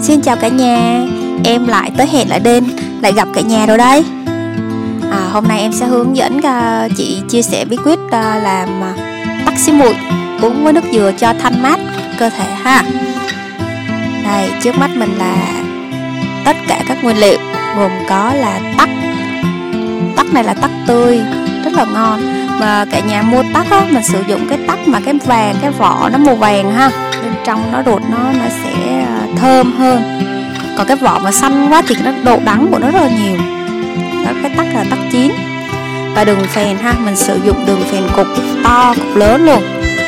Xin chào cả nhà, em lại tới hẹn lại đêm, lại gặp cả nhà rồi đấy. À, Hôm nay em sẽ hướng dẫn uh, chị chia sẻ bí quyết uh, làm uh, tắc xí muội uống với nước dừa cho thanh mát cơ thể ha. Đây, trước mắt mình là tất cả các nguyên liệu gồm có là tắc. Tắc này là tắc tươi, rất là ngon. Mà cả nhà mua tắc á, mình sử dụng cái tắc mà cái vàng, cái vỏ nó màu vàng ha trong nó đột nó, nó sẽ à, thơm hơn. Còn cái vỏ mà xanh quá thì nó độ đắng của nó rất là nhiều. Đó cái tắc là tắc chín. Và đường phèn ha mình sử dụng đường phèn cục to cục lớn luôn.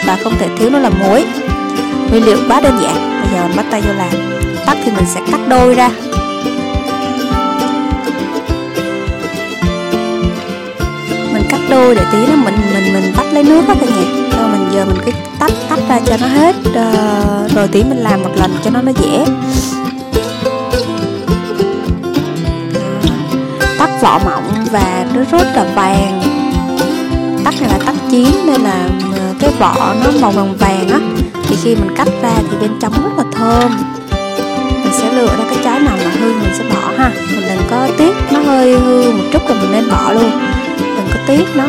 Và không thể thiếu nó là muối. Nguyên liệu quá đơn giản. Bây giờ mình bắt tay vô làm. Tắc thì mình sẽ cắt đôi ra. Mình cắt đôi để tí nó mình mình mình vắt lấy nước đó cả nhà giờ mình cứ tách tách ra cho nó hết ờ, rồi tí mình làm một lần cho nó nó dễ. Vỏ mỏng và nó rất là vàng. Tắt này là tắt chín nên là ờ, cái vỏ nó màu vàng vàng á, thì khi mình cắt ra thì bên trong rất là thơm. Mình sẽ lựa ra cái trái nào mà hư mình sẽ bỏ ha. Mình đừng có tiếc, nó hơi hư một chút là mình nên bỏ luôn. Đừng có tiếc nó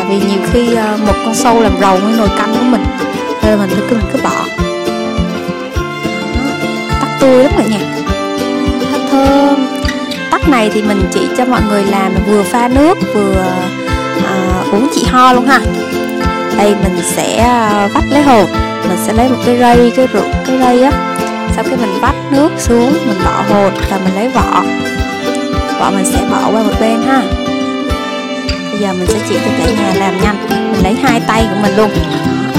tại vì nhiều khi ờ, một con sâu làm rầu với nồi canh của mình nên mình cứ mình cứ bỏ. Tắt tươi lắm rồi nha tắt thơm. Tắt này thì mình chỉ cho mọi người làm vừa pha nước vừa à, uống chị ho luôn ha. Đây mình sẽ ờ, vắt lấy hột. Mình sẽ lấy một cái rây cái rượu cái rây á. Sau khi mình vắt nước xuống mình bỏ hột và mình lấy vỏ. Vỏ mình sẽ bỏ qua một bên ha giờ mình sẽ chỉ cho cả nhà làm nhanh mình lấy hai tay của mình luôn.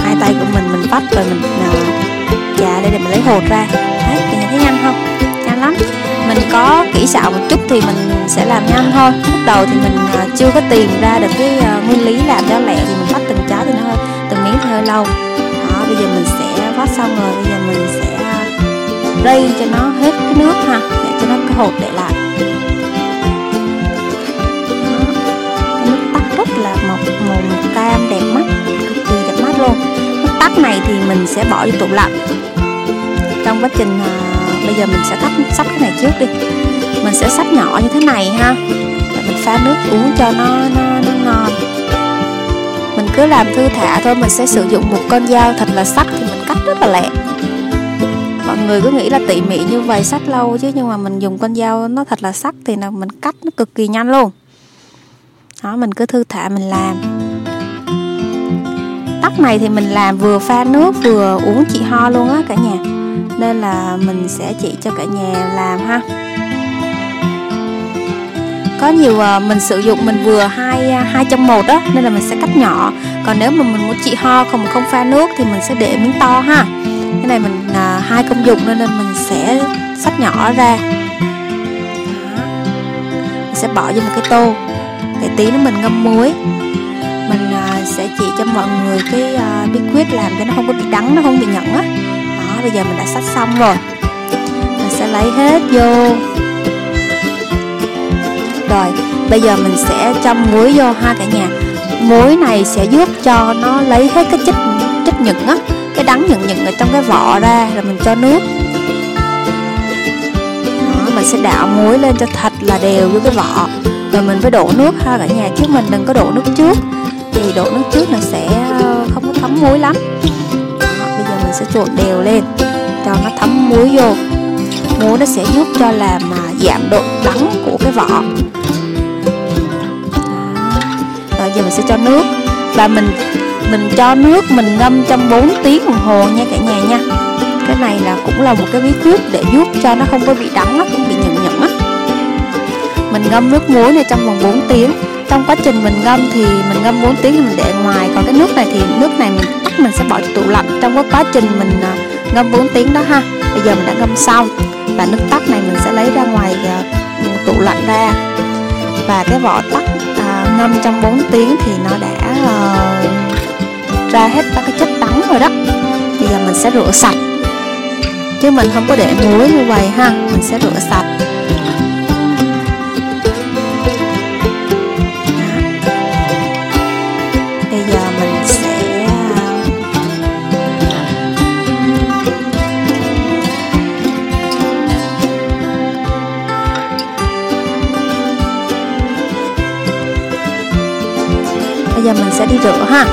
Hai tay của mình mình vắt rồi mình dạ, uh, chà đây để mình lấy hột ra. Đấy cả nhà thấy nhanh không? Nhanh lắm. Mình có kỹ xảo một chút thì mình sẽ làm nhanh thôi. Lúc đầu thì mình à, chưa có tìm ra được cái à, nguyên lý làm cho lẹ thì mình bắt từng trái thì nó hơi từng miếng hơi lâu. Đó bây giờ mình sẽ vắt xong rồi. Bây giờ mình sẽ à, rây cho nó hết cái nước ha. Để cho nó cái hột để lại. Tắt tắc này thì mình sẽ bỏ vô tủ lạnh. Trong quá trình à, bây giờ mình sẽ thắp sắp cái này trước đi. Mình sẽ sắp nhỏ như thế này ha. Để mình pha nước uống cho nó nó nó ngon. Mình cứ làm thư thả thôi mình sẽ sử dụng một con dao thật là sắc thì mình cắt rất là lẹ. Mọi người cứ nghĩ là tỉ mỉ như vậy sắc lâu chứ nhưng mà mình dùng con dao nó thật là sắc thì là mình cắt nó cực kỳ nhanh luôn. Đó mình cứ thư thả mình làm tóc này thì mình làm vừa pha nước vừa uống chị ho luôn á cả nhà. Nên là mình sẽ chỉ cho cả nhà làm ha. Có nhiều ờ, mình sử dụng mình vừa hai ờ, hai trong một đó nên là mình sẽ cắt nhỏ. Còn nếu mà mình muốn trị ho không không pha nước thì mình sẽ để miếng to ha. Cái này mình ờ, hai công dụng nên là mình sẽ sắt nhỏ ra. Mình sẽ bỏ vô một cái tô để tí nữa mình ngâm muối uh, sẽ chỉ cho mọi người cái uh, bí quyết làm cho nó không có bị đắng nó không bị nhẫn á. Đó bây giờ mình đã xách xong rồi. Mình sẽ lấy hết vô. Rồi bây giờ mình sẽ châm muối vô ha cả nhà. Muối này sẽ giúp cho nó lấy hết cái chất chất nhựng á cái đắng nhựng nhựng ở trong cái vỏ ra rồi mình cho nước. Đó, mình sẽ đảo muối lên cho thật là đều với cái vỏ. Rồi mình phải đổ nước ha cả nhà chứ mình đừng có đổ nước trước thì độ nước trước là sẽ ờ, không có thấm muối lắm. Bây giờ mình sẽ trộn đều lên, cho nó thấm muối vô. Muối nó sẽ giúp cho làm à, giảm độ đắng của cái vỏ. Rồi giờ mình sẽ cho nước. Và mình mình cho nước, mình ngâm trong 4 tiếng đồng hồ nha cả nhà nha. Cái này là cũng là một cái bí quyết để giúp cho nó không có bị đắng nó không bị nhẫn nhẫn á. Mình ngâm nước muối này trong vòng 4 tiếng trong quá trình mình ngâm thì mình ngâm 4 tiếng thì mình để ngoài còn cái nước này thì nước này mình tắt mình sẽ bỏ tủ lạnh. Trong cái quá trình mình à, ngâm 4 tiếng đó ha bây giờ mình đã ngâm xong. Và nước tắc này mình sẽ lấy ra ngoài à, tủ lạnh ra. Và cái vỏ tắc à, ngâm trong 4 tiếng thì nó đã à, ra hết các cái chất đắng rồi đó. Bây giờ mình sẽ rửa sạch. Chứ mình không có để muối như vậy ha mình sẽ rửa sạch. Rửa ha.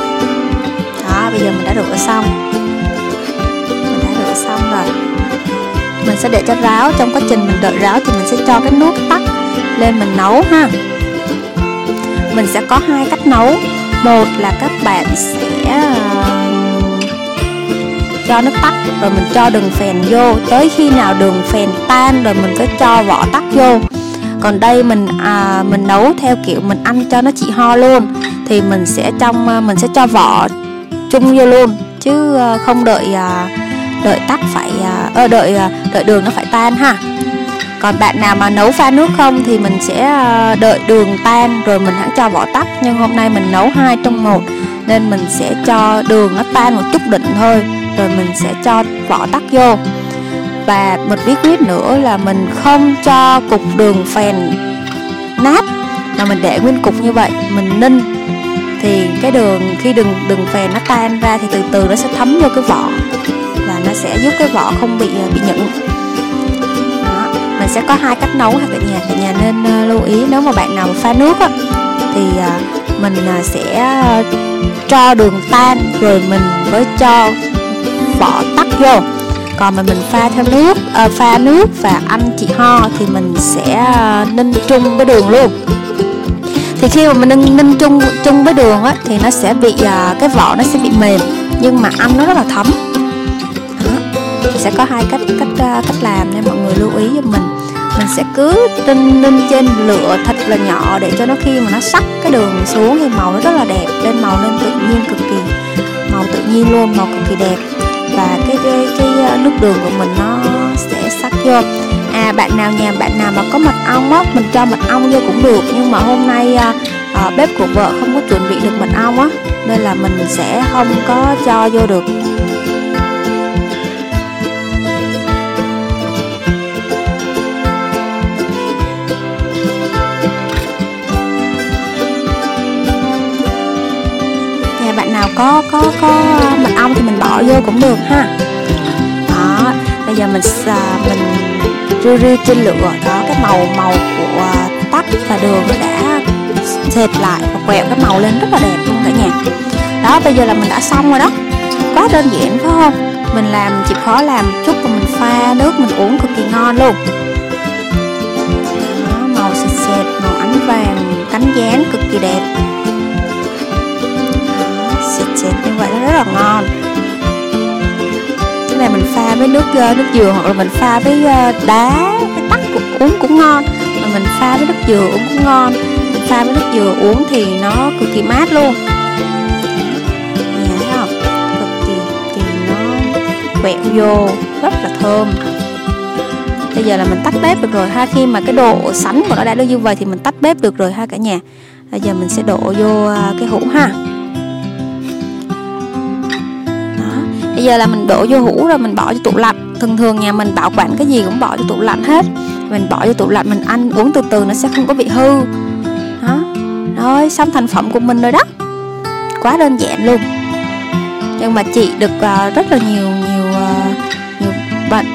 Đó, bây giờ mình đã rửa xong. Mình đã rửa xong rồi. Mình sẽ để cho ráo, trong quá trình mình đợi ráo thì mình sẽ cho cái nước tắt lên mình nấu ha. Mình sẽ có hai cách nấu. Một là các bạn sẽ um, cho nước tắt, rồi mình cho đường phèn vô. Tới khi nào đường phèn tan rồi mình mới cho vỏ tắt vô còn đây mình à, mình nấu theo kiểu mình ăn cho nó chỉ ho luôn. Thì mình sẽ trong à, mình sẽ cho vỏ chung vô luôn. Chứ à, không đợi à, đợi tắt phải à, ờ, đợi à, đợi đường nó phải tan ha. Còn bạn nào mà nấu pha nước không thì mình sẽ đợi đường tan rồi mình hãng cho vỏ tắt. Nhưng hôm nay mình nấu hai trong một nên mình sẽ cho đường nó tan một chút đỉnh thôi. Rồi mình sẽ cho vỏ tắt vô và một bí quyết nữa là mình không cho cục đường phèn nát mà mình để nguyên cục như vậy mình ninh thì cái đường khi đường đường phèn nó tan ra thì từ từ nó sẽ thấm vô cái vỏ và nó sẽ giúp cái vỏ không bị ờ, bị nhẫn Đó. mình sẽ có hai cách nấu ha cả nhà cả nhà nên uh, lưu ý nếu mà bạn nào pha nước á thì uh, mình uh, sẽ cho đường tan rồi mình mới cho vỏ tắt vô còn mà mình pha theo nước uh, pha nước và ăn chị ho thì mình sẽ uh, ninh chung với đường luôn. Thì khi mà mình ninh, ninh chung chung với đường á thì nó sẽ bị uh, cái vỏ nó sẽ bị mềm nhưng mà ăn nó rất là thấm. Đó. sẽ có hai cách cách uh, cách làm nên mọi người lưu ý cho mình. Mình sẽ cứ ninh ninh trên lửa thật là nhỏ để cho nó khi mà nó sắc cái đường xuống thì màu nó rất là đẹp lên màu nên tự nhiên cực kỳ màu tự nhiên luôn màu cực kỳ đẹp và cái cái cái ờ, nước đường của mình nó sẽ sắc vô. À bạn nào nhà bạn nào mà có mật ong á mình cho mật ong vô cũng được nhưng mà hôm nay à, à, bếp của vợ không có chuẩn bị được mật ong á nên là mình sẽ không có cho vô được. Nào có có có vô cũng được ha. Đó, bây giờ mình mình riu riu trên lửa đó, cái màu màu của à, tắc và đường đã xệt lại và quẹo cái màu lên rất là đẹp luôn cả nhà. Đó, bây giờ là mình đã xong rồi đó. Quá đơn giản phải không? Mình làm chỉ khó làm chút và mình pha nước, mình uống cực kỳ ngon luôn. Với nước uh, nước dừa hoặc là mình pha với uh, đá với tắc cũng uống cũng ngon. Mà mình pha với nước dừa uống cũng ngon. Mình pha với nước dừa uống thì nó cực kỳ mát luôn. Thấy không? Cực kỳ kỳ nó quẹo vô rất là thơm. Bây giờ là mình tắt bếp được rồi ha. Khi mà cái độ sánh của nó đã được như vậy thì mình tắt bếp được rồi ha cả nhà. Bây giờ mình sẽ đổ vô ờ, cái hũ ha. Bây giờ là mình đổ vô hũ rồi mình bỏ vô tủ lạnh. Thường thường nhà mình bảo quản cái gì cũng bỏ vô tủ lạnh hết. Mình bỏ vô tủ lạnh mình ăn uống từ từ nó sẽ không có bị hư. Đó. Rồi xong thành phẩm của mình rồi đó. Quá đơn giản luôn. Nhưng mà chị được uh, rất là nhiều nhiều uh, nhiều bệnh.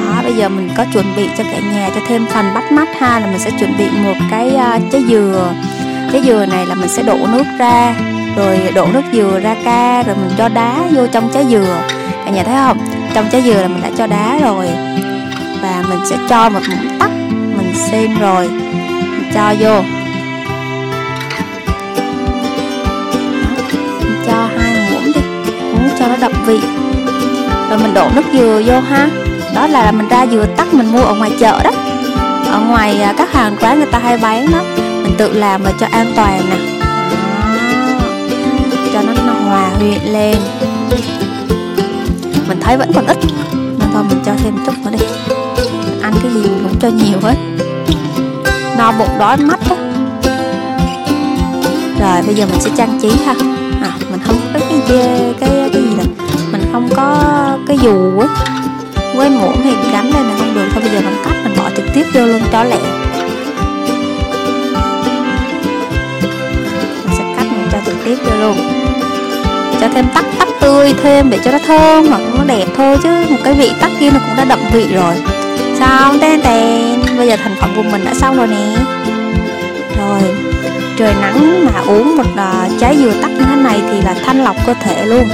Đó bây giờ mình có chuẩn bị cho cả nhà cho thêm phần bắt mắt ha là mình sẽ chuẩn bị một cái uh, trái dừa. Trái dừa này là mình sẽ đổ nước ra rồi đổ nước dừa ra ca, rồi mình cho đá vô trong trái dừa. Cả nhà thấy không? Trong trái dừa là mình đã cho đá rồi. Và mình sẽ cho một muỗng tắc, mình xem rồi, mình cho vô. Mình cho hai muỗng đi, muốn cho nó đậm vị. Rồi mình đổ nước dừa vô ha. Đó là mình ra dừa tắc mình mua ở ngoài chợ đó. Ở ngoài à, các hàng quán người ta hay bán đó mình tự làm mà cho an toàn nè. Luyện lên. Mình thấy vẫn còn ít nên thôi mình cho thêm chút nữa đi. Mình ăn cái gì mình cũng cho nhiều hết. No bụng đói mắt đó rồi bây giờ mình sẽ trang trí ha. À, mình không có cái cái cái cái gì đâu. Mình không có cái dù á. Với muỗng thì gắn lên là không được. Thôi bây giờ mình cắt mình bỏ trực tiếp vô luôn cho lẹ. Mình sẽ cắt mình cho trực tiếp vô luôn cho thêm tắc tắc tươi thêm để cho nó thơm hoặc nó đẹp thôi chứ một cái vị tắc kia nó cũng đã đậm vị rồi. Xong tên tên. Bây giờ thành phẩm của mình đã xong rồi nè. Rồi trời nắng mà uống một uh, trái dừa tắc như thế này thì là thanh lọc cơ thể luôn.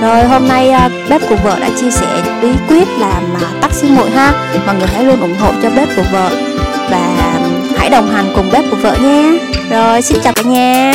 Rồi hôm nay uh, bếp của vợ đã chia sẻ bí quyết làm uh, tắc xương muội ha. Mọi người hãy luôn ủng hộ cho bếp của vợ và hãy đồng hành cùng bếp của vợ nhé. Rồi xin chào cả nhà.